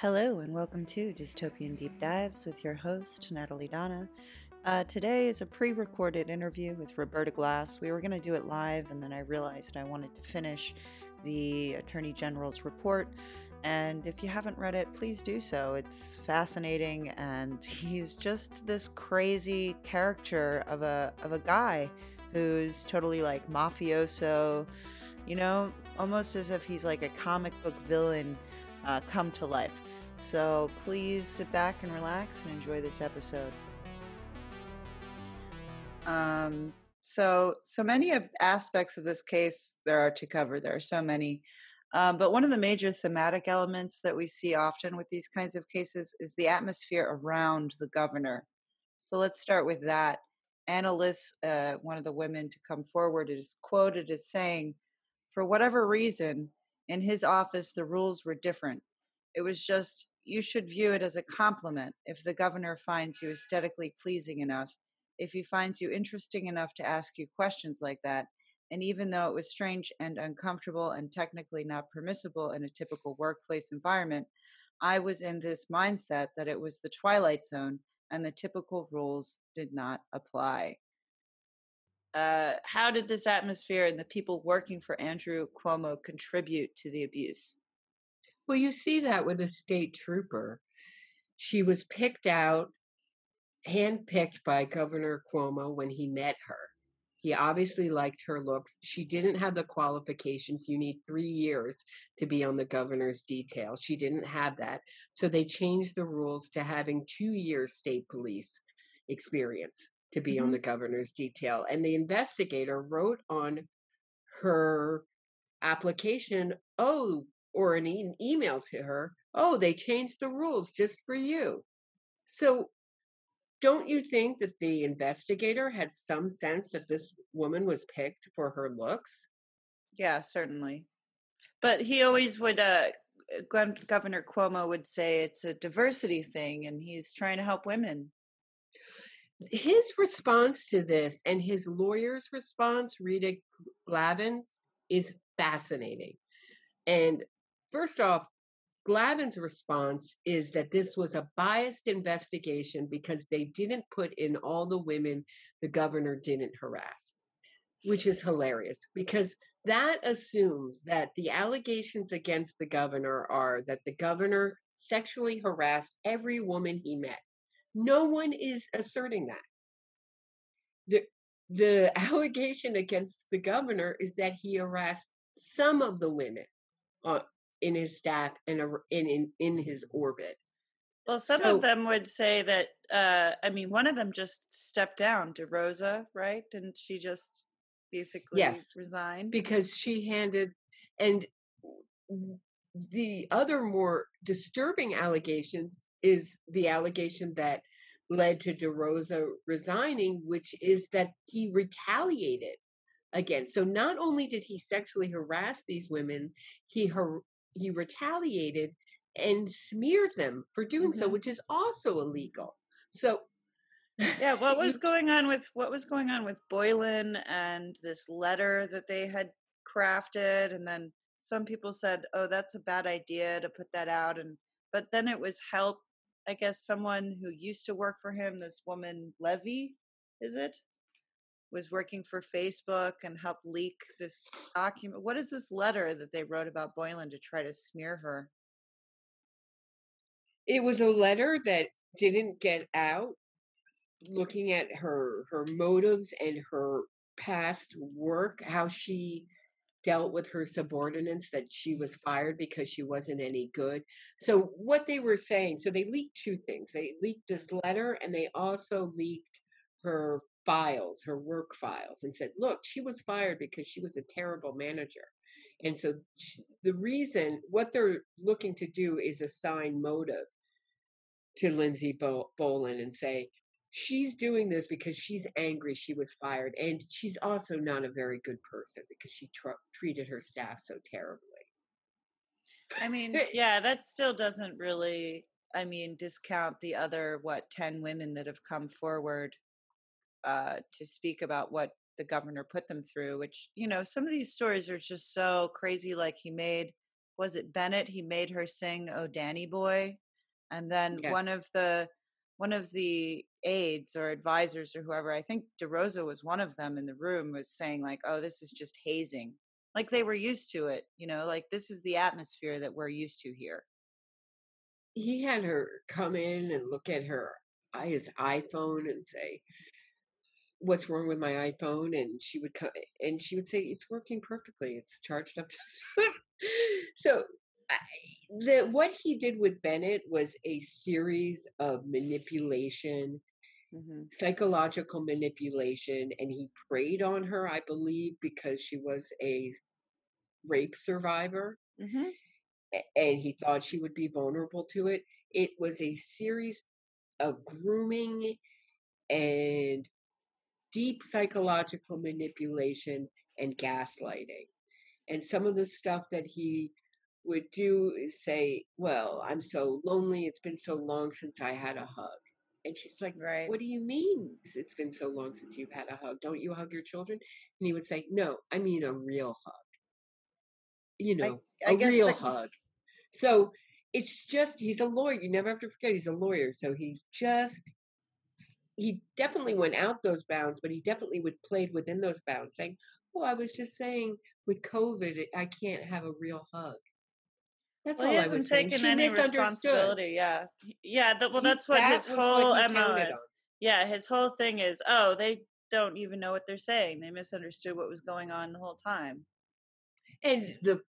Hello, and welcome to Dystopian Deep Dives with your host, Natalie Donna. Uh, today is a pre recorded interview with Roberta Glass. We were going to do it live, and then I realized I wanted to finish the Attorney General's report. And if you haven't read it, please do so. It's fascinating, and he's just this crazy caricature of a, of a guy who's totally like mafioso, you know, almost as if he's like a comic book villain uh, come to life. So please sit back and relax and enjoy this episode. Um, so, so many of aspects of this case there are to cover. There are so many. Um, but one of the major thematic elements that we see often with these kinds of cases is the atmosphere around the governor. So let's start with that. Ana Liss, uh, one of the women to come forward, is quoted as saying, For whatever reason, in his office, the rules were different. It was just you should view it as a compliment if the governor finds you aesthetically pleasing enough, if he finds you interesting enough to ask you questions like that. And even though it was strange and uncomfortable and technically not permissible in a typical workplace environment, I was in this mindset that it was the twilight zone and the typical rules did not apply. Uh, how did this atmosphere and the people working for Andrew Cuomo contribute to the abuse? Well, you see that with a state trooper. She was picked out, handpicked by Governor Cuomo when he met her. He obviously liked her looks. She didn't have the qualifications. You need three years to be on the governor's detail. She didn't have that. So they changed the rules to having two years state police experience to be mm-hmm. on the governor's detail. And the investigator wrote on her application, oh, or an e- email to her, oh, they changed the rules just for you. So don't you think that the investigator had some sense that this woman was picked for her looks? Yeah, certainly. But he always would, uh, Governor Cuomo would say it's a diversity thing and he's trying to help women. His response to this and his lawyer's response, Rita Glavin, is fascinating. And First off, Glavin's response is that this was a biased investigation because they didn't put in all the women the governor didn't harass, which is hilarious because that assumes that the allegations against the governor are that the governor sexually harassed every woman he met. No one is asserting that. The, the allegation against the governor is that he harassed some of the women uh, in his staff and in, in in his orbit. Well, some so, of them would say that. Uh, I mean, one of them just stepped down. DeRosa, right? Didn't she just basically yes, resign because she handed and the other more disturbing allegations is the allegation that led to DeRosa resigning, which is that he retaliated again. So not only did he sexually harass these women, he har- he retaliated and smeared them for doing mm-hmm. so, which is also illegal. So yeah, what was going on with what was going on with Boylan and this letter that they had crafted and then some people said, "Oh, that's a bad idea to put that out." And but then it was help I guess someone who used to work for him, this woman Levy, is it? Was working for Facebook and helped leak this document. What is this letter that they wrote about Boylan to try to smear her? It was a letter that didn't get out looking at her her motives and her past work, how she dealt with her subordinates that she was fired because she wasn't any good. So what they were saying, so they leaked two things. They leaked this letter and they also leaked her files, her work files, and said, look, she was fired because she was a terrible manager. And so she, the reason, what they're looking to do is assign motive to Lindsey Bo- Boylan and say, she's doing this because she's angry she was fired. And she's also not a very good person because she tr- treated her staff so terribly. I mean, yeah, that still doesn't really, I mean, discount the other, what, 10 women that have come forward uh, to speak about what the governor put them through, which, you know, some of these stories are just so crazy. Like he made was it Bennett? He made her sing "Oh Danny Boy," and then Yes. one of the one of the aides or advisors or whoever, I think DeRosa was one of them in the room, was saying like, "Oh, this is just hazing." Like they were used to it, you know, like this is the atmosphere that we're used to here. He had her come in and look at her his iPhone and say, "What's wrong with my iPhone?" And she would come and she would say, "It's working perfectly. It's charged up." So I, the what he did with Bennett was a series of manipulation, hmm psychological manipulation, and he preyed on her, I believe, because she was a rape survivor hmm and he thought she would be vulnerable to it. It was a series of grooming and deep psychological manipulation and gaslighting. And some of the stuff that he would do is say, Well, I'm so lonely. It's been so long since I had a hug. And she's like, Right. What do you mean it's been so long since you've had a hug? Don't you hug your children? And he would say, No, I mean a real hug. You know, I a guess real hug. So it's just he's a lawyer. You never have to forget he's a lawyer. So he's just he definitely went out those bounds, but he definitely would played within those bounds, saying, "Oh, I was just saying with COVID, I can't have a real hug." That's well, he all I hasn't taken any responsibility. Yeah, yeah. That, well, He that's what that his whole what mo is. on. Yeah, his whole thing is, oh, they don't even know what they're saying. They misunderstood what was going on the whole time. And the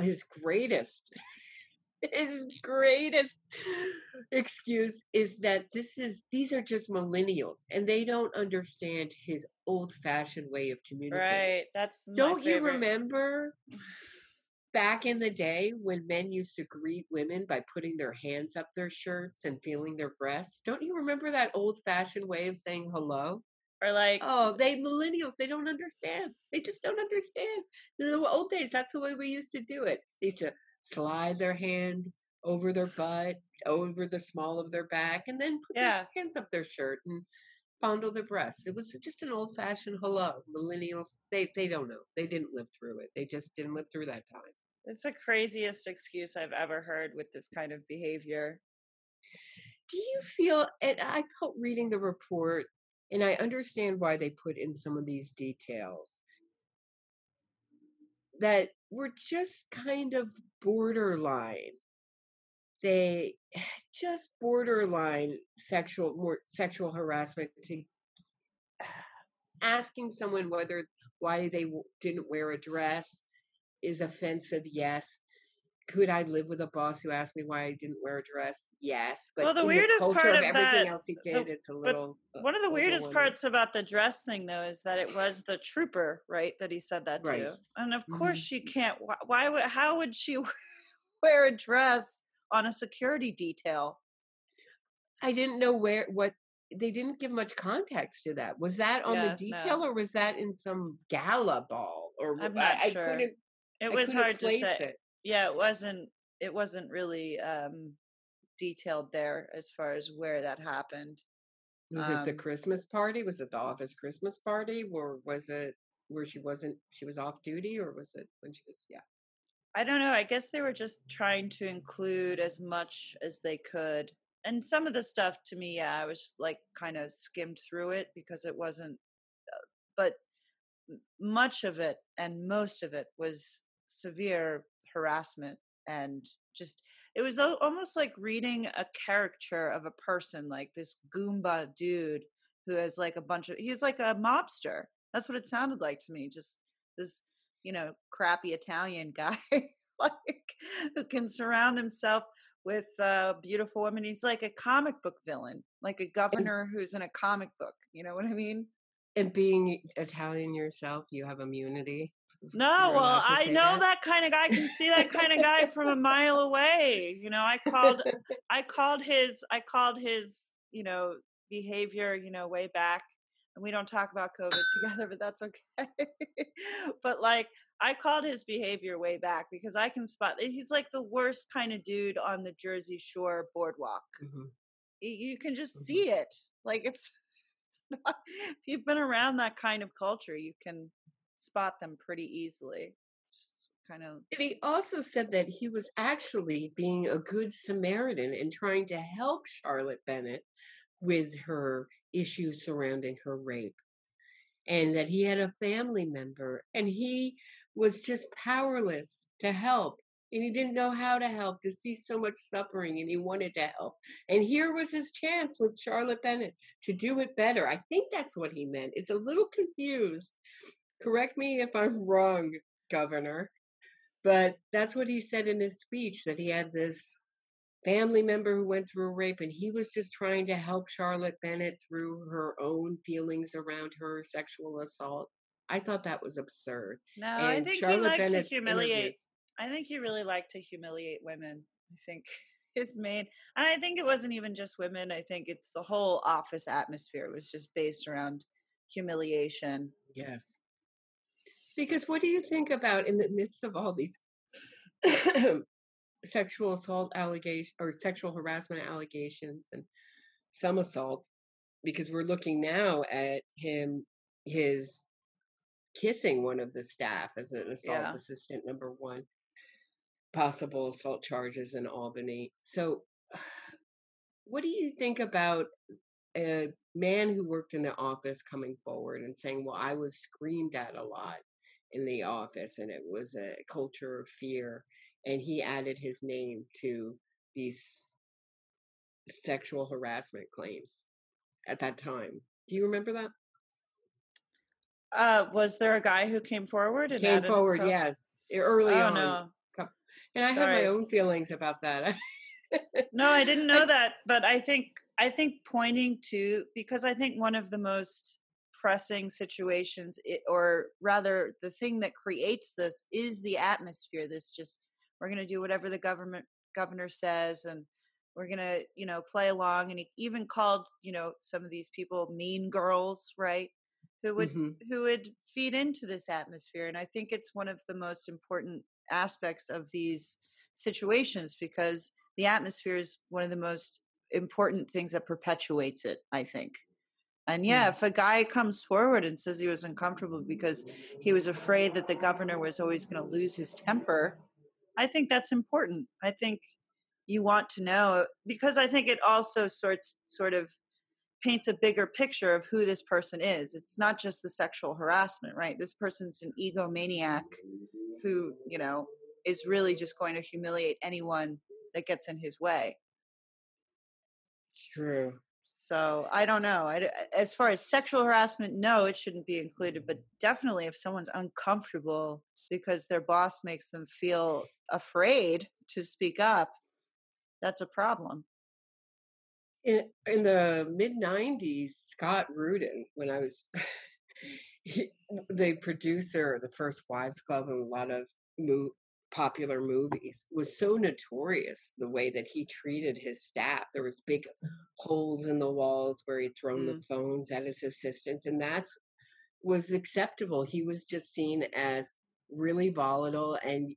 his greatest his greatest excuse is that this is these are just millennials and they don't understand his old-fashioned way of communicating. Right. That's Don't you remember back in the day when men used to greet women by putting their hands up their shirts and feeling their breasts? Don't you remember that old-fashioned way of saying hello? Or like, Oh, they millennials, they don't understand. They just don't understand. In the old days, that's the way we used to do it. They used to slide their hand over their butt, over the small of their back, and then put yeah, their hands up their shirt and fondle their breasts. It was just an old fashioned hello. Millennials, they they don't know. They didn't live through it. They just didn't live through that time. it's the craziest excuse I've ever heard with this kind of behavior. Do you feel and I felt reading the report and I understand why they put in some of these details that were just kind of borderline. They just borderline sexual more sexual harassment to asking someone whether why they didn't wear a dress is offensive yes could i live with a boss who asked me why i didn't wear a dress yes but Well, the weirdest culture part of of everything that, else he the, did it's a little uh, one of the weirdest parts about the dress thing, though, is that it was the trooper, right, that he said that right to. And of course, hmm she can't. Why, why would? How would she wear a dress on a security detail? i didn't know where what they didn't give much context to that was that on the detail no, or was that in some gala ball or I'm not i, I couldn't It was hard to say. it Yeah, it wasn't. It wasn't really um, detailed there as far as where that happened. Was it the Um, Christmas party? Was it the office Christmas party? Or was it where she wasn't, she was off duty? Or was it when she was, yeah. I don't know. I guess they were just trying to include as much as they could. And some of the stuff to me, yeah, I was just like kind of skimmed through it because it wasn't, but much of it and most of it was severe harassment and just, it was almost like reading a caricature of a person, like this Goomba dude who has like a bunch of, he's like a mobster. That's what it sounded like to me. Just this you know, crappy Italian guy, like who can surround himself with uh, beautiful women. He's like a comic book villain, like a And, governor who's in a comic book. You know what I mean? and being Italian yourself, you have immunity. No, well, I know that. that kind of guy. I can see that kind of guy from a mile away. You know, I called, I called his, I called his, you know, behavior, you know, way back. And we don't talk about COVID together, but that's okay. but like, I called his behavior way back because I can spot. He's like the worst kind of dude on the Jersey Shore boardwalk. hmm You can just hmm see it. Like it's, it's not. If you've been around that kind of culture, you can spot them pretty easily. Just kind of. And he also said that he was actually being a good Samaritan and trying to help Charlotte Bennett with her issues surrounding her rape. And that he had a family member and he was just powerless to help. And he didn't know how to help, to see so much suffering, and he wanted to help. And here was his chance with Charlotte Bennett to do it better. I think that's what he meant. It's a little confused. Correct me if I'm wrong, Governor. But that's what he said in his speech that he had this family member who went through a rape and he was just trying to help Charlotte Bennett through her own feelings around her sexual assault. I thought that was absurd. No, and I think Charlotte he liked Bennett's to humiliate. I think he really liked to humiliate women. I think his main, and I think it wasn't even just women. I think it's the whole office atmosphere was just based around humiliation. Yes. Because what do you think about in the midst of all these sexual assault allegations or sexual harassment allegations and some assault? Because we're looking now at him, his kissing one of the staff as an assault yeah. assistant number one, possible assault charges in Albany. So, what do you think about a man who worked in the office coming forward and saying, Well, I was screamed at a lot in the office and it was a culture of fear and he added his name to these sexual harassment claims at that time do you remember that uh was there a guy who came forward and came forward himself? yes early oh, on no. and i Sorry. have my own feelings about that no i didn't know I, that but i think i think pointing to because i think one of the most pressing situations it, or rather the thing that creates this is the atmosphere this just we're going to do whatever the government governor says and we're going to you know play along and he even called you know some of these people mean girls right who would mm-hmm. who would feed into this atmosphere and i think it's one of the most important aspects of these situations because the atmosphere is one of the most important things that perpetuates it i think and yeah, if a guy comes forward and says he was uncomfortable because he was afraid that the governor was always going to lose his temper, I think that's important. I think you want to know because I think it also sorts sort of paints a bigger picture of who this person is. It's not just the sexual harassment, right? This person's an egomaniac who, you know, is really just going to humiliate anyone that gets in his way. True. So I don't know. I, as far as sexual harassment, no, it shouldn't be included. But definitely, if someone's uncomfortable because their boss makes them feel afraid to speak up, that's a problem. In in the mid '90s, Scott Rudin, when I was he, the producer of the First Wives Club and a lot of popular movies was so notorious the way that he treated his staff. There was big holes in the walls where he'd thrown mm. the phones at his assistants and that's was acceptable. He was just seen as really volatile and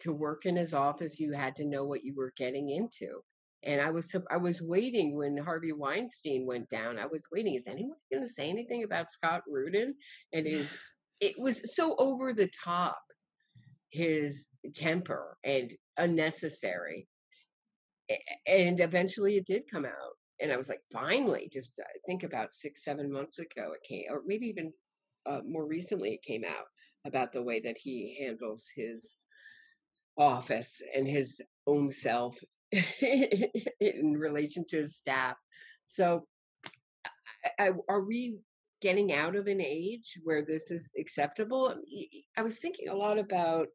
to work in his office you had to know what you were getting into. And i was i was waiting when harvey weinstein went down. I was waiting is anyone going to say anything about scott rudin? And his it was so over the top his temper and unnecessary. And eventually it did come out. And I was like, finally, just I think about six, seven months ago, it came, or maybe even uh, more recently, it came out about the way that he handles his office and his own self in relation to his staff. So, I, I, are we getting out of an age where this is acceptable? I was thinking a lot about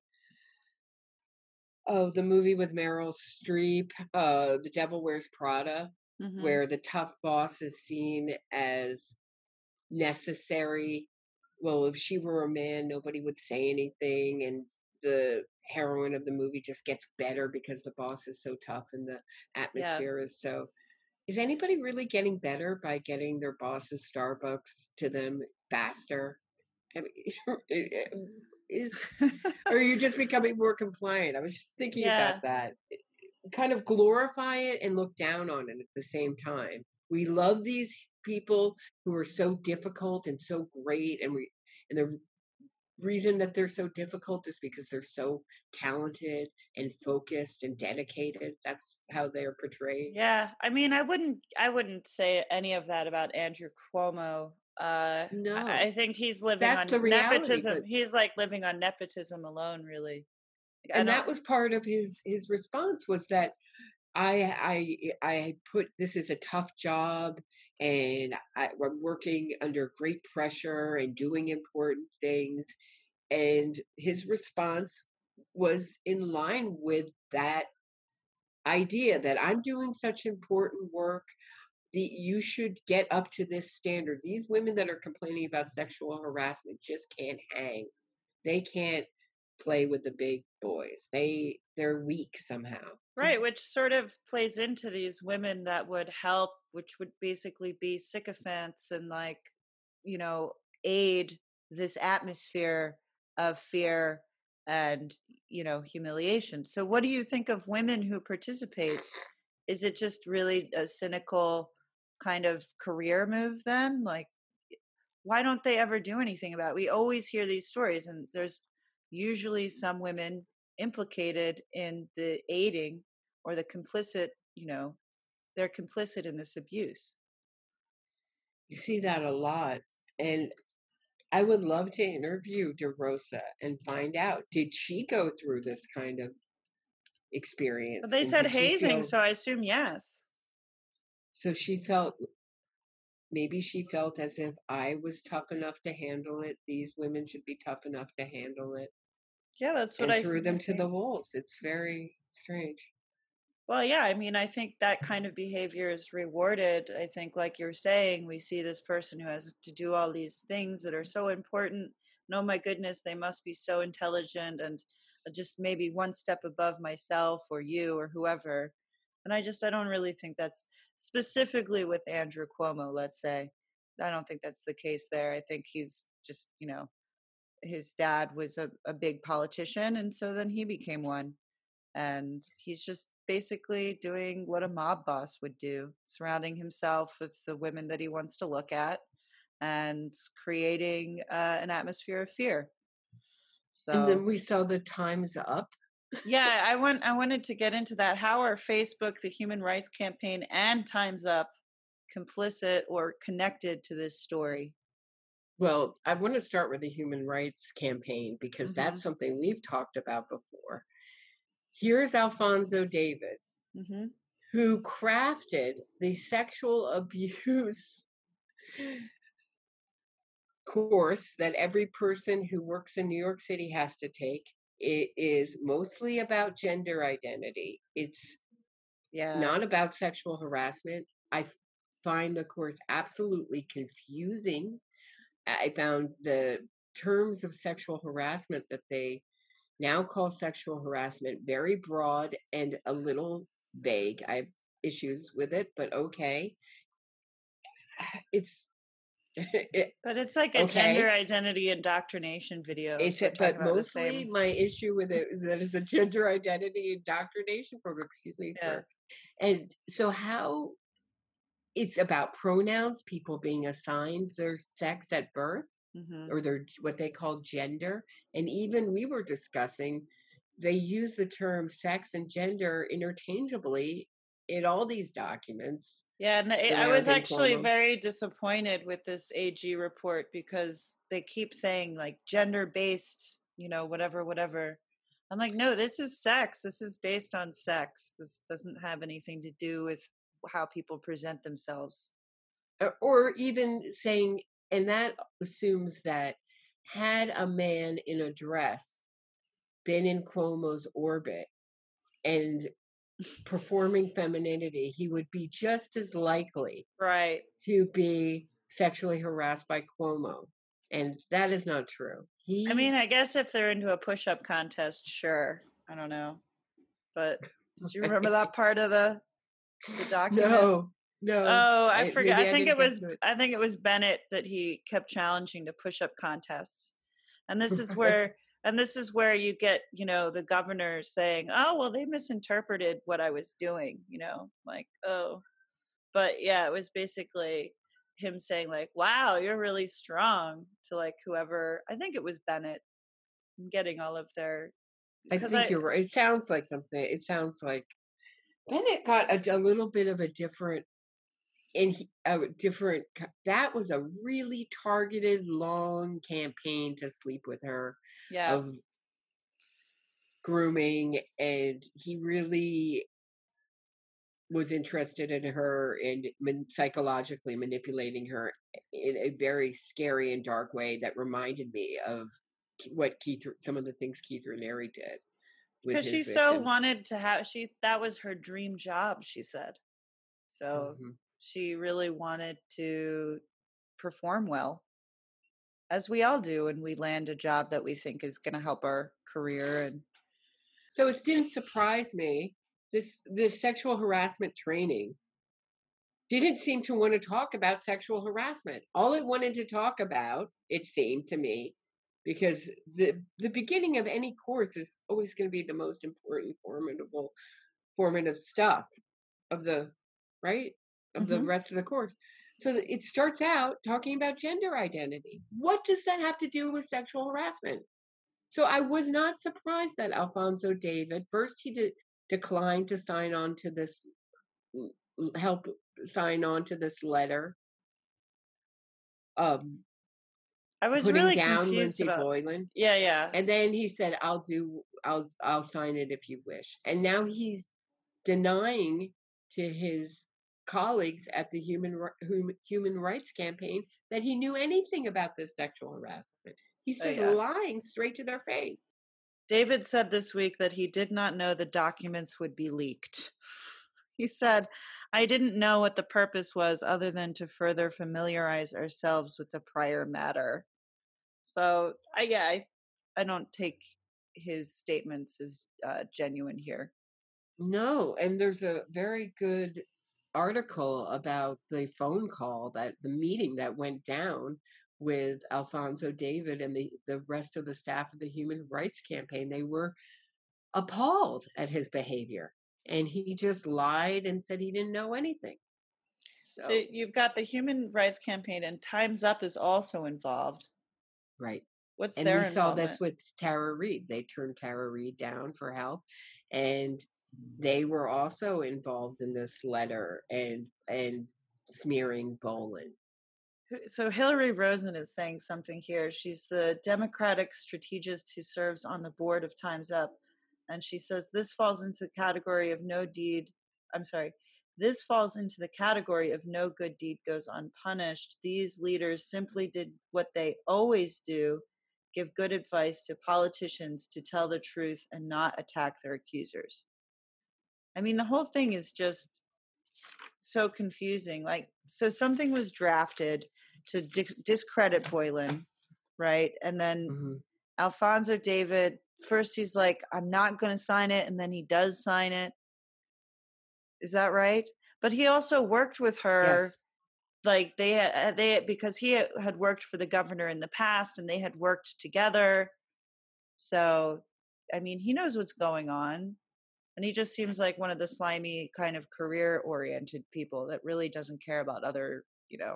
oh the movie with Meryl Streep, uh, The Devil Wears Prada, mm-hmm. where the tough boss is seen as necessary. Well, if she were a man, nobody would say anything, and the heroine of the movie just gets better because the boss is so tough and the atmosphere yeah. is so is anybody really getting better by getting their boss's Starbucks to them faster? I mean, eh, eh, mm. is, or are you're just becoming more compliant. I was just thinking yeah. about that. Eh, kind of glorify it and look down on it at the same time. We love these people who are so difficult and so great, and we and they're reason that they're so difficult is because they're so talented and focused and dedicated. That's how they're portrayed. Yeah, I mean, I wouldn't, I wouldn't say any of that about Andrew Cuomo. Uh, No, I think he's living that's on reality. nepotism. But He's like living on nepotism alone, really. And that was part of his his response was that I I I put this is a tough job and I, I'm working under great pressure and doing important things and his response was in line with that idea that I'm doing such important work the, you should get up to this standard. These women that are complaining about sexual harassment just can't hang. They can't play with the big boys. They they're weak somehow Right, which sort of plays into these women that would help, which would basically be sycophants and like, you know, aid this atmosphere of fear and, you know, humiliation. So, what do you think of women who participate? Is it just really a cynical kind of career move then? Like, why don't they ever do anything about it? We always hear these stories, and there's usually some women implicated in the aiding or the complicit, you know, they're complicit in this abuse. you see that a lot and i would love to interview derosa and find out did she go through this kind of experience But they and said hazing, feel so I assume yes. so she felt maybe she felt as if i was tough enough to handle it these women should be tough enough to handle it Yeah, that's what I threw them to the wolves it's very strange Well, yeah, I mean, I think that kind of behavior is rewarded. I think, like you're saying, we see this person who has to do all these things that are so important. And oh my goodness, they must be so intelligent and uh, just maybe one step above myself or you or whoever. And I just, I don't really think that's specifically with Andrew Cuomo, let's say. I don't think that's the case there. I think he's just, you know, his dad was a, a big politician. And so then he became one. And he's just basically doing what a mob boss would do surrounding himself with the women that he wants to look at and creating uh, an atmosphere of fear. So and then we saw the times up. Yeah i want i wanted to get into that how are facebook the human rights campaign and times up complicit or connected to this story Well, I want to start with the human rights campaign because hmm that's something we've talked about before. Here's Alfonso David, hmm who crafted the sexual abuse course that every person who works in New York City has to take. It is mostly about gender identity. It's yeah not about sexual harassment. I find the course absolutely confusing. I found the terms of sexual harassment that they now call sexual harassment very broad and a little vague. I have issues with it, but okay. It's it, but it's like a gender identity indoctrination video It's a, but mostly my issue with it is that it's a gender identity indoctrination program. Excuse me yeah for, and so how it's about pronouns, people being assigned their sex at birth hmm or their what they call gender, and even we were discussing they use the term sex and gender interchangeably in all these documents Yeah, and I I was actually Cuomo. very disappointed with this AG report because they keep saying like gender based, you know, whatever, whatever. I'm like, no, this is sex. This is based on sex. This doesn't have anything to do with how people present themselves. or or even saying, and that assumes that had a man in a dress been in Cuomo's orbit and performing femininity, he would be just as likely Right. to be sexually harassed by Cuomo. And that is not true. I mean, I guess if they're into a push up contest, sure. I don't know. But did you remember that part of the the document? no, no, Oh, I I, forget. I I think it was it. I think it was Bennett that he kept challenging to push up contests. And this is where and this is where you get, you know, the governor saying, "Oh, well they misinterpreted what I was doing," you know, like, "Oh." But yeah, it was basically him saying like, "Wow, you're really strong." To like whoever, I think it was Bennett getting all of their. I think I, you're right. It sounds like something. It sounds like. Then it got a, a little bit of a different in a different that was a really targeted long campaign to sleep with her yeah. of grooming and he really was interested in her and man, psychologically manipulating her in a very scary and dark way that reminded me of what Keith some of the things Keith Raniere did because she victims. so wanted to have she that was her dream job she said. So mm-hmm. she really wanted to perform well as we all do and we land a job that we think is going to help our career and so it didn't surprise me this this sexual harassment training. Didn't seem to want to talk about sexual harassment. All it wanted to talk about it seemed to me because the the beginning of any course is always going to be the most important formidable formative stuff of the right of mm-hmm. the rest of the course. So it starts out talking about gender identity. What does that have to do with sexual harassment? So I was not surprised that Alfonso David first he did declined to sign on to this help sign on to this letter. Um I was putting really down confused Lindsey about, Boylan. Yeah, yeah. And then he said, "I'll do. I'll. I'll sign it if you wish." And now he's denying to his colleagues at the Human Human Rights Campaign that he knew anything about this sexual harassment. He's oh, just oh, yeah. lying straight to their face. David said this week that he did not know the documents would be leaked. He said, I didn't know what the purpose was other than to further familiarize ourselves with the prior matter. So, I, yeah, I, I don't take his statements as uh, genuine here. No, and there's a very good article about the phone call that the meeting that went down with Alfonso David and the, the rest of the staff of the Human Rights Campaign. They were appalled at his behavior. And he just lied and said he didn't know anything. So, so you've got the Human Rights Campaign, and Time's Up is also involved. Right. What's and we saw this with Tara Reade. They turned Tara Reade down for help, and they were also involved in this letter and and smearing Boylan. So Hillary Rosen is saying something here. She's the Democratic strategist who serves on the board of Times Up, and she says this falls into the category of no deed. I'm sorry. This falls into the category of no good deed goes unpunished. These leaders simply did what they always do give good advice to politicians to tell the truth and not attack their accusers. I mean, the whole thing is just so confusing. Like, so something was drafted to di- discredit Boylan, right? And then mm-hmm. Alfonso David, first he's like, I'm not going to sign it. And then he does sign it. Is that right? But he also worked with her. Yes. Like they had, they because he had worked for the governor in the past, and they had worked together. So, I mean, he knows what's going on and he just seems like one of the slimy kind of career oriented people that really doesn't care about other you know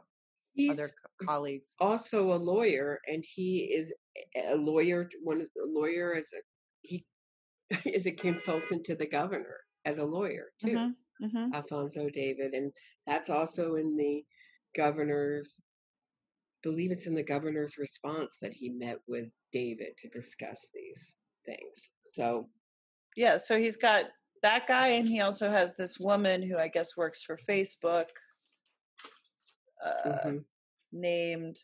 He's other co- colleagues also a lawyer and he is a lawyer one of the lawyer as a he is a consultant to the governor as a lawyer too mm-hmm, mm-hmm. alfonso david and that's also in the governor's believe it's in the governor's response that he met with david to discuss these things so yeah, so he's got that guy, and he also has this woman who I guess works for Facebook, uh, mm-hmm. named.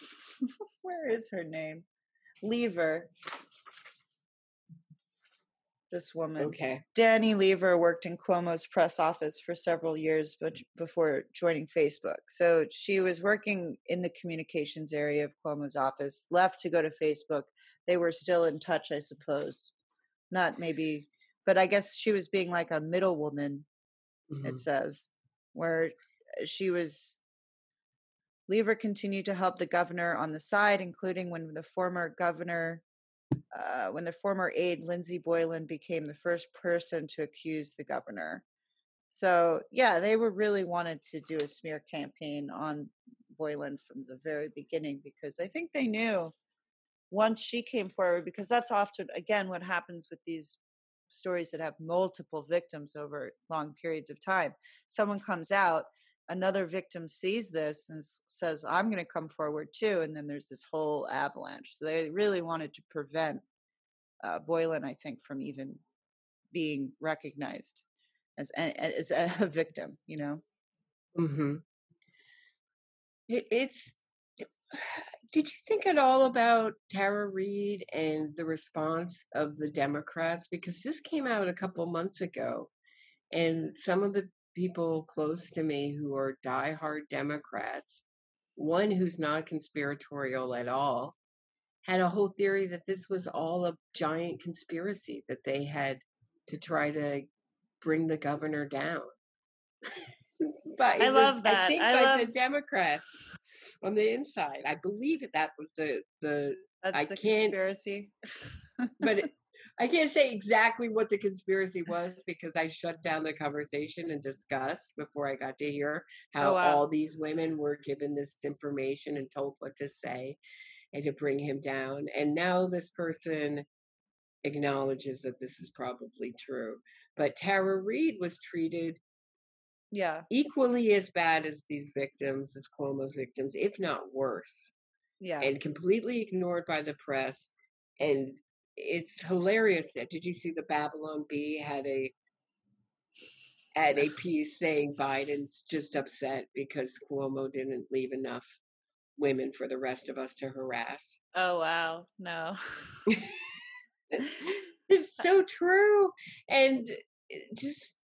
where is her name? Lever. This woman. Okay. Dani Lever worked in Cuomo's press office for several years but before joining Facebook. So she was working in the communications area of Cuomo's office, left to go to Facebook. They were still in touch, I suppose not maybe, but I guess she was being like a middle woman. Mm-hmm. It says where uh, she was. Lever continued to help the governor on the side, including when the former governor, uh, when the former aide Lindsey Boylan became the first person to accuse the governor. So yeah, they were really wanted to do a smear campaign on Boylan from the very beginning because I think they knew once she came forward, because that's often, again, what happens with these stories that have multiple victims over long periods of time. Someone comes out, another victim sees this and says, I'm going to come forward too. And then there's this whole avalanche. So they really wanted to prevent uh, Boylan, I think, from even being recognized as, as a victim, you know? Mm-hmm. It, it's did you think at all about Tara Reade and the response of the Democrats? Because this came out a couple months ago, and some of the people close to me who are diehard Democrats, one who's not conspiratorial at all, had a whole theory that this was all a giant conspiracy that they had to try to bring the governor down. but I love that. I think I by love... the Democrats on the inside. I believe that that was the the. That's I the can't, conspiracy. but it, I can't say exactly what the conspiracy was because I shut down the conversation and discussed before I got to hear oh, how oh, wow. all these women were given this information and told what to say and to bring him down. And now this person acknowledges that this is probably true. But Tara Reade was treated yeah equally as bad as these victims as cuomo's victims if not worse yeah and completely ignored by the press and it's hilarious that did you see the babylon bee had a had a piece saying biden's just upset because cuomo didn't leave enough women for the rest of us to harass oh wow no it's so true and eh, just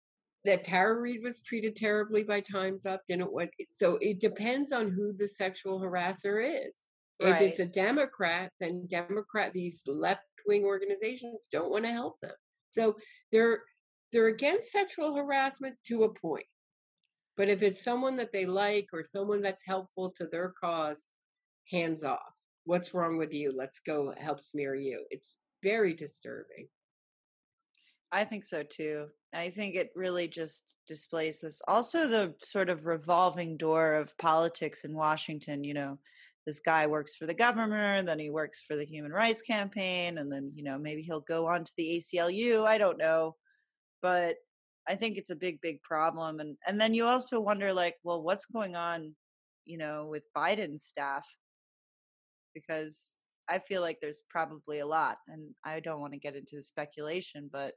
that Tara Reade was treated terribly by Times Up, didn't it what? So it depends on who the sexual harasser is. Right. If it's a Democrat, then Democrat these left wing organizations don't want to help them. So they're they're against sexual harassment to a point. But if it's someone that they like or someone that's helpful to their cause, hands off. What's wrong with you? Let's go help smear you. It's very disturbing. I think so too. I think it really just displays this. Also, the sort of revolving door of politics in Washington. You know, this guy works for the governor, then he works for the Human Rights Campaign, and then, you know, maybe he'll go on to the ACLU. I don't know. But I think it's a big, big problem. And, and then you also wonder, like, well, what's going on, you know, with Biden's staff? Because I feel like there's probably a lot. And I don't want to get into the speculation, but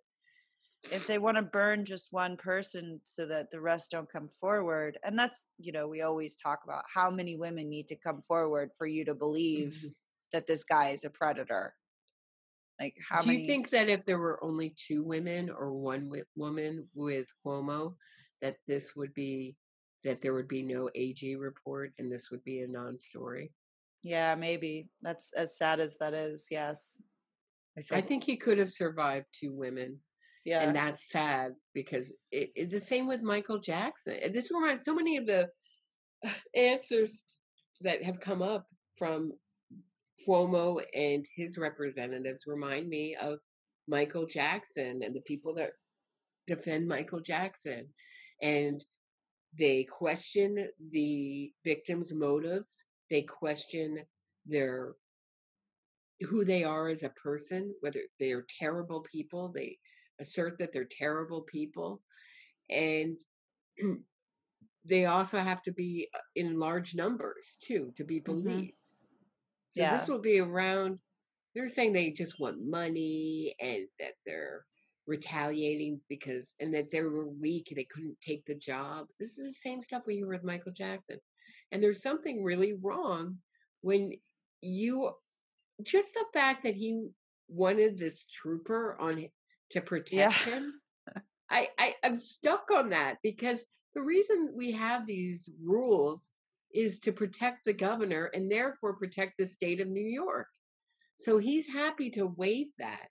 if they want to burn just one person so that the rest don't come forward and that's you know we always talk about how many women need to come forward for you to believe mm-hmm. that this guy is a predator. Like how do many... you think that if there were only two women or one w- woman with cuomo that this would be that there would be no ag report and this would be a non-story? Yeah maybe. That's as sad as that is yes. I think, I think he could have survived two women yeah. And that's sad because it, it, the same with Michael Jackson. This reminds so many of the answers that have come up from Cuomo and his representatives remind me of Michael Jackson and the people that defend Michael Jackson. And they question the victims' motives. They question their who they are as a person, whether they are terrible people. They assert that they're terrible people. And they also have to be uh, in large numbers too to be mm-hmm. believed. Mm-hmm. So yeah. this will be around they're saying they just want money and that they're retaliating because and that they were weak they couldn't take the job this is the same stuff we hear with michael jackson and there's something really wrong when you just the fact that he wanted this trooper on to protect yeah. him. I, I I'm stuck on that because the reason we have these rules is to protect the governor and therefore protect the state of New York. So he's happy to waive that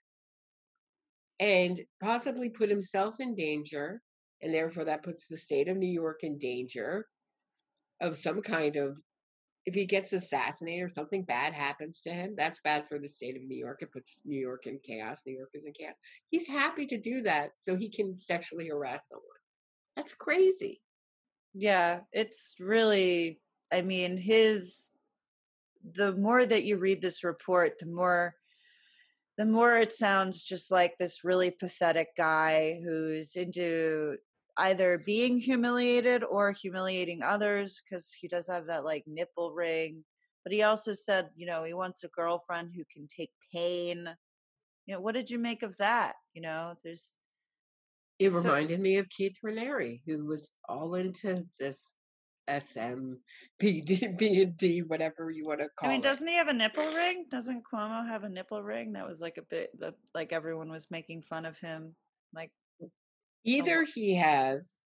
and possibly put himself in danger. And therefore, that puts the state of New York in danger of some kind of if he gets assassinated or something bad happens to him, that's bad for the state of New York. It puts New York in chaos. New York is in chaos. He's happy to do that so he can sexually harass someone. That's crazy. Yeah, it's really, I mean, his the more that you read this report, the more the more it sounds just like this really pathetic guy who's into either being humiliated or humiliating others because he does have that like nipple ring. But he also said, you know, he wants a girlfriend who can take pain. You know, what did you make of that? You know, there's. It so, reminded me of Keith Raniere, who was all into this SM, PD, B and D, whatever you want to call it. I mean, doesn't he have a nipple ring? Doesn't Cuomo have a nipple ring? That was like a bit, like everyone was making fun of him. Like Either he has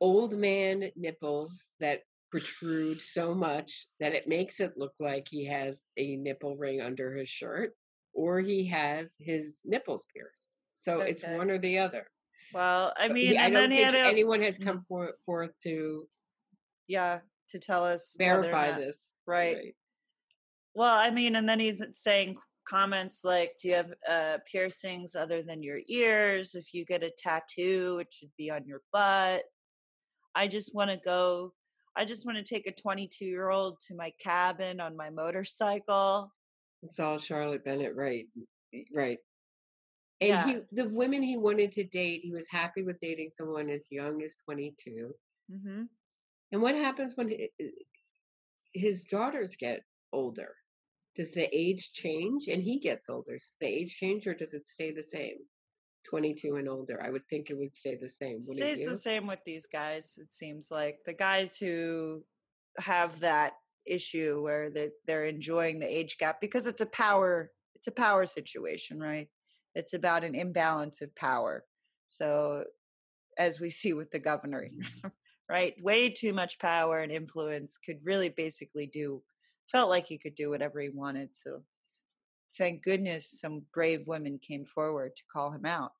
old man nipples that protrude so much that it makes it look like he has a nipple ring under his shirt, or he has his nipples pierced. So okay. it's one or the other. Well, I mean, I don't think a, anyone has mm-hmm. come for, forth to yeah to tell us verify not, this, right? right? Well, I mean, and then he's saying comments like do you have uh, piercings other than your ears? If you get a tattoo it should be on your butt. I just want to go i just want to take a 22 year old to my cabin on my motorcycle. It's all charlotte bennett right right. And yeah. he the women he wanted to date he was happy with dating someone as young as 22 mm-hmm. and what happens when his daughters get older does the age change? And he gets older. Does the age change or does it stay the same? 22 and older i would think it would stay the same stays the same with these guys it seems like. The guys who have that issue where they, they're enjoying the age gap because it's a power it's a power situation right? It's about an imbalance of power. So as we see with the governor mm-hmm. right? Way too much power and influence could really basically do felt like he could do whatever he wanted. So thank goodness some brave women came forward to call him out.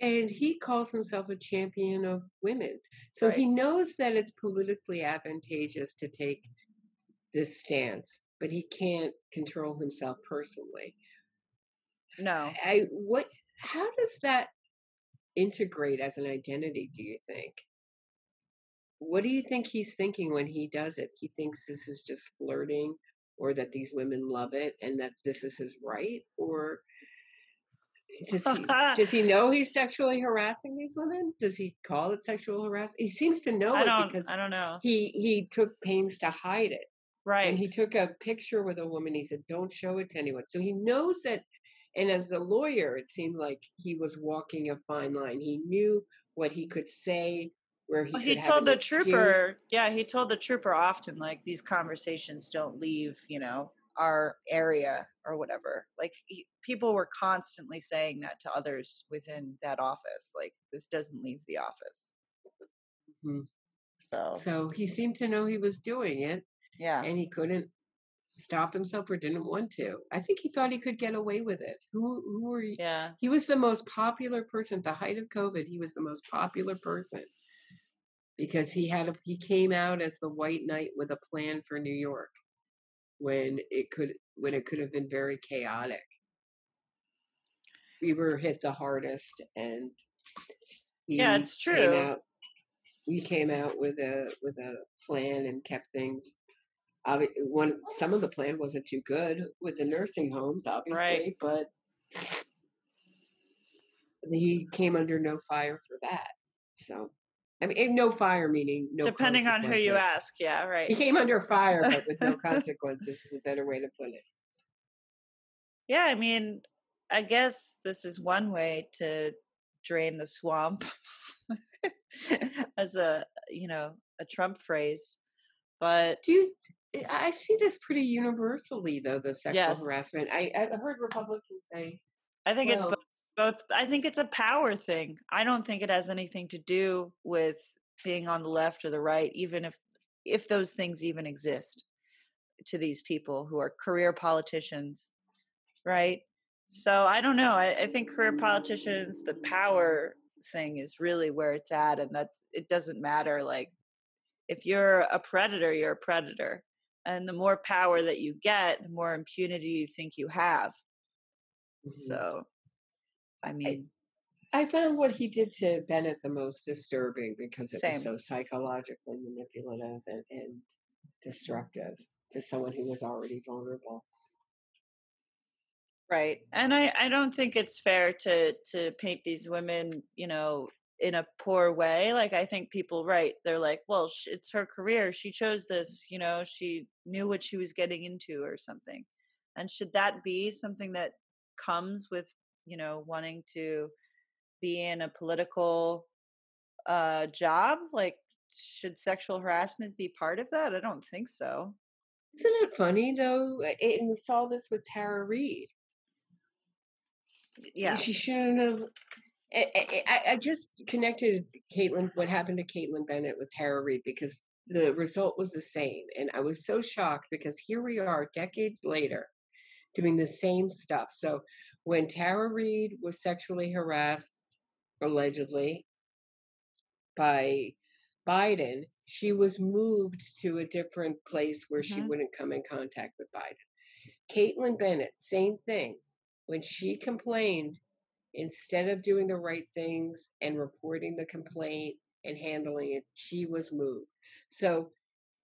And he calls himself a champion of women. So right. he knows that it's politically advantageous to take this stance, but he can't control himself personally. No. I what how does that integrate as an identity, do you think? What do you think he's thinking when he does it? He thinks this is just flirting or that these women love it and that this is his right or does he does he know he's sexually harassing these women? Does he call it sexual harassment? He seems to know it because I don't know. He he took pains to hide it. Right. And he took a picture with a woman. He said, "Don't show it to anyone." So he knows that. And as a lawyer, it seemed like he was walking a fine line. He knew what he could say where he, well, he told the excuse. trooper yeah he told the trooper often like these conversations don't leave you know our area or whatever. Like he, people were constantly saying that to others within that office like this doesn't leave the office. Mm-hmm. so so he seemed to know he was doing it yeah. and he couldn't stop himself or didn't want to. I think he thought he could get away with it. Who who were you yeah. He was the most popular person at the height of covid. He was the most popular person because he had a, he came out as the white knight with a plan for New York when it could when it could have been very chaotic. We were hit the hardest, and yeah, it's true. Out, we came out with a with a plan and kept things. One some of the plan wasn't too good with the nursing homes, obviously, right. but he came under no fire for that. So I mean, no fire meaning no. Depending on who you ask, yeah, right. He came under fire, but with no consequences is a better way to put it. Yeah, I mean, I guess this is one way to drain the swamp, as a you know a Trump phrase. But do you? Eh, I see this pretty universally, though the sexual yes. harassment. I I've heard Republicans say. I think well, it's both both i think it's a power thing. I don't think it has anything to do with being on the left or the right even if if those things even exist to these people who are career politicians right? So i don't know I, I think career politicians the power thing is really where it's at and that it doesn't matter like if you're a predator you're a predator and the more power that you get the more impunity you think you have. Mm-hmm. so I mean, I, I, found what he did to Bennett the most disturbing because it Same. was so psychologically manipulative and, and mm-hmm. destructive. to someone who was already vulnerable. Right. And I, I don't think it's fair to to paint these women, you know, in a poor way. Like I think people right, they're like, well, sh- it's her career. She chose this, you know, she knew what she was getting into or something. And should that be something that comes with, you know, wanting to be in a political uh job? Like should sexual harassment be part of that? I don't think so. Isn't it funny though? And we saw this with Tara Reade. Yeah. She shouldn't have. I, I, I just connected Kaitlin, what happened to Kaitlin Bennett with Tara Reade because the result was the same. And I was so shocked because here we are decades later doing the same stuff. So when Tara Reade was sexually harassed, allegedly, by Biden, she was moved to a different place where mm-hmm. she wouldn't come in contact with Biden. Kaitlin Bennett, same thing. When she complained, instead of doing the right things and reporting the complaint and handling it, she was moved. So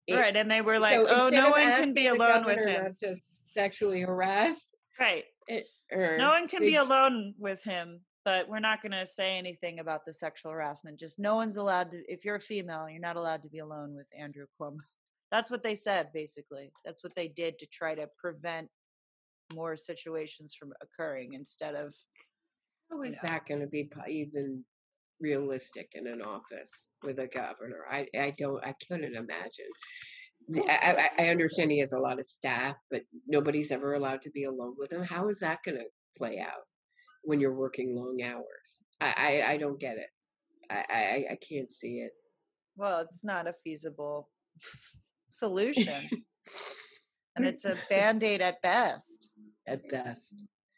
it, right, and they were like, so "Oh, no one can be alone with him." Not to sexually harass, right? It, no one can be alone with him but we're not going to say anything about the sexual harassment. Just no one's allowed to, if you're a female, you're not allowed to be alone with Andrew Cuomo. That's what they said, basically. That's what they did to try to prevent more situations from occurring instead of. How is know. that going to be even realistic in an office with a governor? I, I don't, I couldn't imagine. I, I, understand he has a lot of staff, but nobody's ever allowed to be alone with him. How is that going to play out? when you're working long hours. I, I, I don't get it. I, I, I can't see it. Well, it's not a feasible solution. and it's a band aid at best. At best.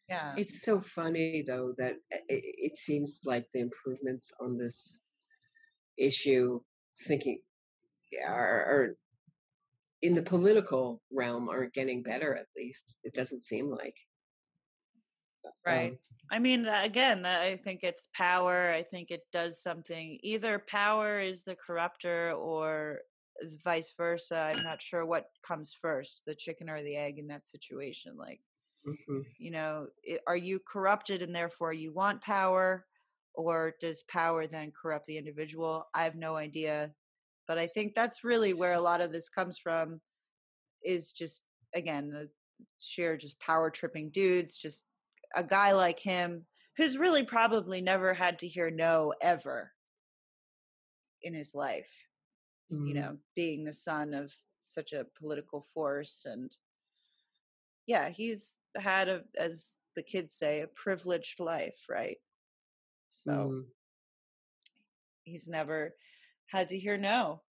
Yeah. It's so funny, though, that eh, it, it seems like the improvements on this issue, thinking, are, are in the political realm aren't getting better, at least. It doesn't seem like. Right. Um, I mean, again, I think it's power. I think it does something. Either power is the corrupter or vice versa. I'm not sure what comes first, the chicken or the egg in that situation. Like, mm-hmm. you know, it, are you corrupted and therefore you want power? Or does power then corrupt the individual? I have no idea. But I think that's really where a lot of this comes from is just, again, the sheer just power tripping dudes just a guy like him who's really probably never had to hear no ever in his life mm-hmm. you know being the son of such a political force and yeah he's had a as the kids say a privileged life right so mm-hmm. he's never had to hear no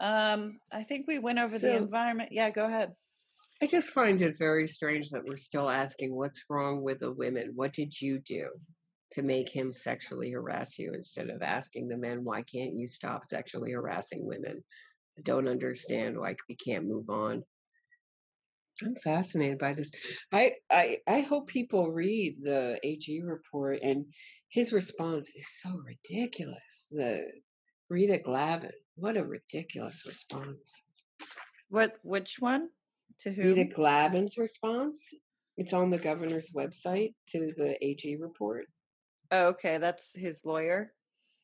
um i think we went over so, the environment yeah go ahead I just find it very strange that we're still asking what's wrong with the women? What did you do to make him sexually harass you instead of asking the men, why can't you stop sexually harassing women? I don't understand why we can't move on. I'm fascinated by this. I, I I hope people read the AG report and his response is so ridiculous. The Rita Glavin, what a ridiculous response. What which one? To who? Rita Glavin's response. It's on the governor's website to the AG report. Oh, okay, that's his lawyer.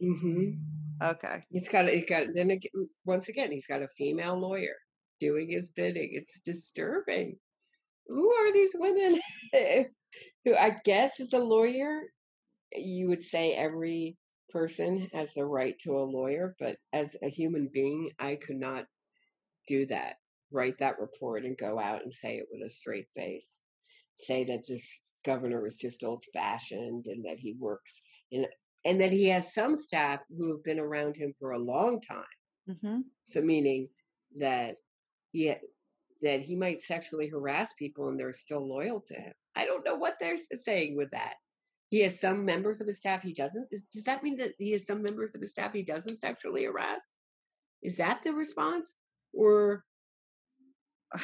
Mm-hmm. Okay. He's got. He got. Then again, once again, he's got a female lawyer doing his bidding. It's disturbing. Who are these women? Who I guess is a lawyer. You would say every person has the right to a lawyer, but as a human being, I could not do that write that report and go out and say it with a straight face. Say that this governor was just old fashioned and that he works in, and that he has some staff who have been around him for a long time. Mm-hmm. So, meaning that he, that he might sexually harass people and they're still loyal to him. I don't know what they're saying with that. He has some members of his staff he doesn't. Does that mean that he has some members of his staff he doesn't sexually harass? Is that the response? Or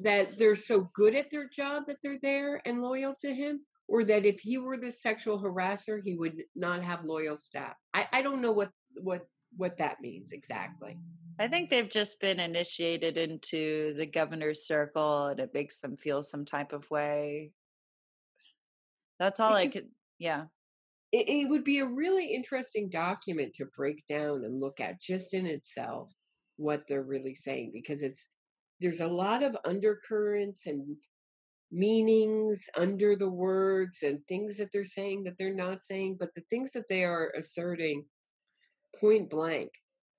that they're so good at their job that they're there and loyal to him or that if he were the sexual harasser he would not have loyal staff i, I don't know what what what that means exactly. I think they've just been initiated into the governor's circle and it makes them feel some type of way. That's all because I could, yeah. It, it would be a really interesting document to break down and look at just in itself what they're really saying because it's there's a lot of undercurrents and meanings under the words and things that they're saying that they're not saying but the things that they are asserting point blank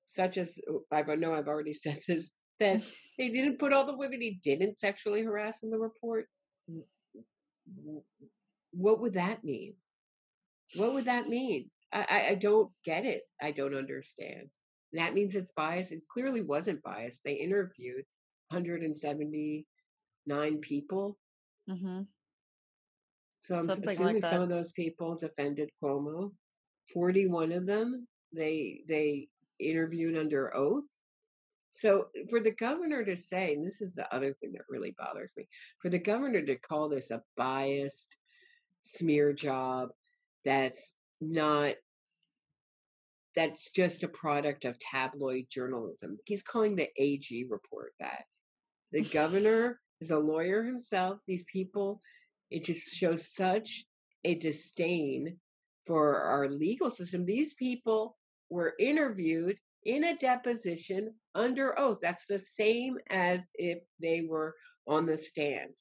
such as oh, I know I've already said this that he didn't put all the women he didn't sexually harass in the report. What would that mean? What would that mean? I, I don't get it. I don't understand. That means it's biased. It clearly wasn't biased. They interviewed 179 people. Mm-hmm. So I'm Something assuming like some of those people defended Cuomo. 41 of them they they interviewed under oath. So for the governor to say, and this is the other thing that really bothers me, for the governor to call this a biased smear job that's not that's just a product of tabloid journalism. He's calling the AG report that. The governor is a lawyer himself. These people, it just shows such a disdain for our legal system. These people were interviewed in a deposition under oath. That's the same as if they were on the stand.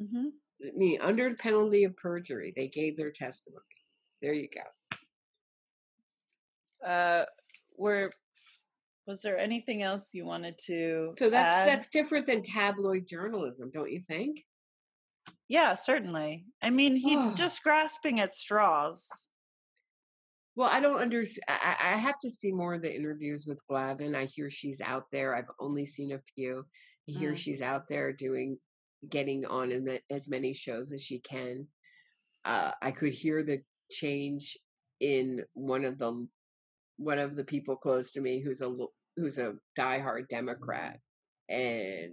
Mm-hmm. I mean, under penalty of perjury, they gave their testimony. There you go. Uh, were was there anything else you wanted to? So that's add? that's different than tabloid journalism, don't you think? Yeah, certainly. I mean, he's just grasping at straws. Well, I don't understand. I, I have to see more of the interviews with Glavin. I hear she's out there. I've only seen a few. I hear mm. she's out there doing, getting on as many shows as she can. Uh, I could hear the change in one of the one of the people close to me who's a who's a diehard Democrat, mm. and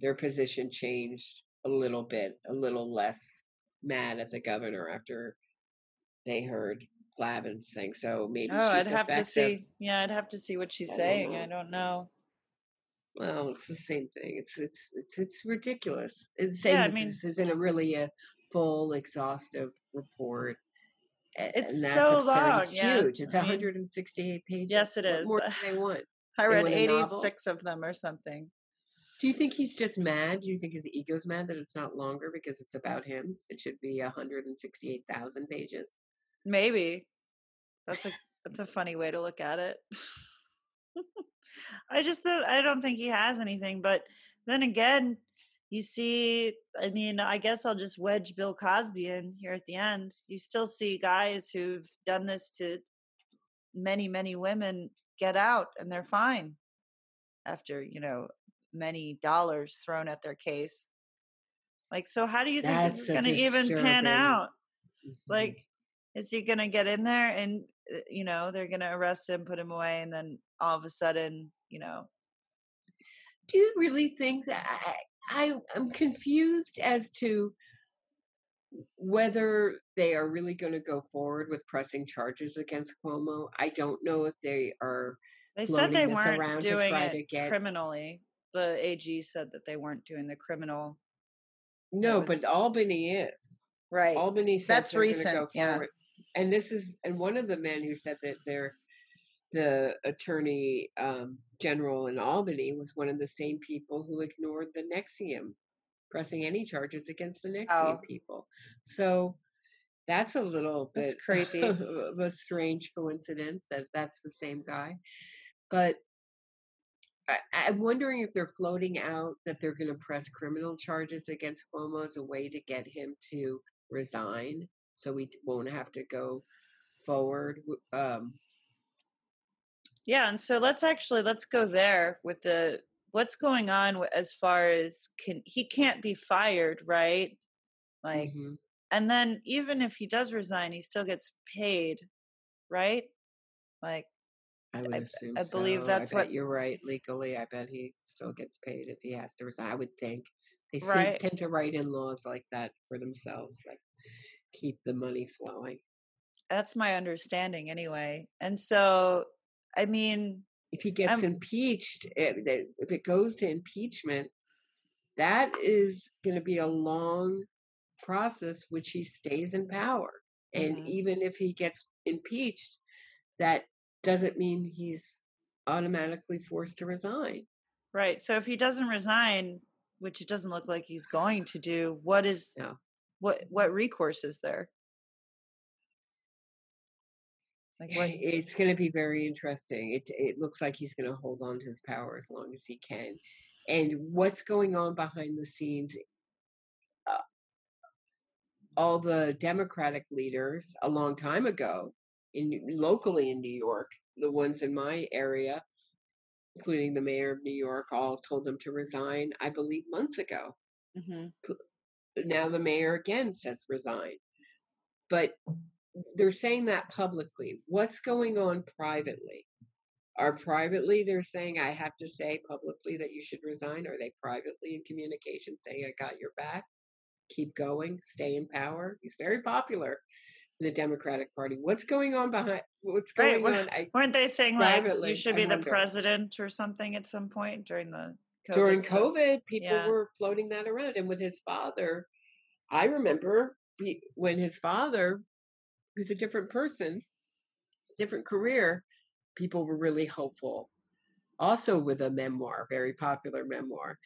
their position changed a little bit, a little less mad at the governor after they heard Glavin's thing. So maybe. Oh, I'd have effective. to see. Yeah, I'd have to see what she's I saying. Don't I don't know. Well, it's the same thing. It's it's it's it's ridiculous. It's same. Yeah, I mean, this isn't a really a full, exhaustive report. It's so long. It's yeah. huge. It's 168 pages. Yes, it is. What more do they want? I read 86 of them or something. Do you think he's just mad? Do you think his ego's mad that it's not longer because it's about him? It should be 168,000 pages. Maybe. That's a that's a funny way to look at it. I just I don't think he has anything, but then again, you see, I mean, I guess I'll just wedge Bill Cosby in here at the end. You still see guys who've done this to many, many women get out and they're fine after, you know, many dollars thrown at their case. Like, so how do you think That's this is going to even pan out? Mm-hmm. Like, is he going to get in there and uh, you know they're going to arrest him put him away and then all of a sudden you know do you really think that i, i'm confused as to whether they are really going to go forward with pressing charges against Cuomo. I don't know if they are. They said they weren't doing it get... criminally. The AG said that they weren't doing the criminal. No, was... but Albany is. Right. Albany said that's recent. Go yeah and this is and one of the men who said that they're the attorney um, general in Albany was one of the same people who ignored the NXIVM, pressing any charges against the NXIVM oh. people. So that's a little bit that's creepy of a strange coincidence that that's the same guy. But I, I'm wondering if they're floating out that they're going to press criminal charges against Cuomo as a way to get him to resign so we won't have to go forward. Um, yeah, and so let's actually let's go there with the what's going on as far as can he can't be fired, right? Like, mm-hmm. and then even if he does resign, he still gets paid, right? Like, I would I, assume. I believe so. that's I what you're right. Legally, I bet he still gets paid if he has to resign. I would think they right. tend to write in laws like that for themselves, like keep the money flowing. That's my understanding anyway. And so I mean, if he gets I'm- impeached, eh, if it goes to impeachment, that is going to be a long process which he stays in power. And Mhm. even if he gets impeached, that doesn't mean he's automatically forced to resign. right. So if he doesn't resign, which it doesn't look like he's going to do, what is No. what what recourse is there? Like what? It's going to be very interesting. It it looks like he's going to hold on to his power as long as he can. And what's going on behind the scenes? Uh, all the Democratic leaders a long time ago, in locally in New York, the ones in my area, including the mayor of New York, all told him to resign. I believe months ago. hmm now the mayor again says resign. But they're saying that publicly. What's going on privately? Are privately they're saying I have to say publicly that you should resign? Are they privately in communication saying I got your back? Keep going, stay in power. He's very popular in the Democratic Party. What's going on behind what's Right, going wha- on? I, Weren't they saying like you should I be the wonder. president or something at some point during the COVID during? COVID, people Yeah. were floating that around. And with his father, I remember he, when his father, who's a different person, different career, people were really hopeful. Also, with a memoir, very popular memoir,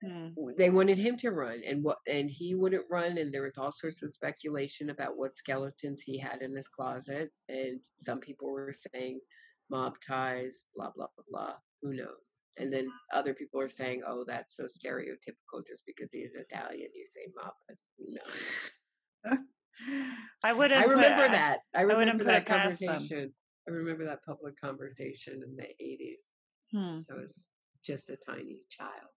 Hmm. they wanted him to run, and what, and he wouldn't run. And there was all sorts of speculation about what skeletons he had in his closet, and some people were saying mob ties, blah blah blah blah. Who knows? And then other people are saying, "Oh, that's so stereotypical. Just because he's Italian, you say mob." But who knows? I wouldn't. I put- remember I- that. I remember put that it past them. conversation. I remember that public conversation in the eighties. Hmm. I was just a tiny child.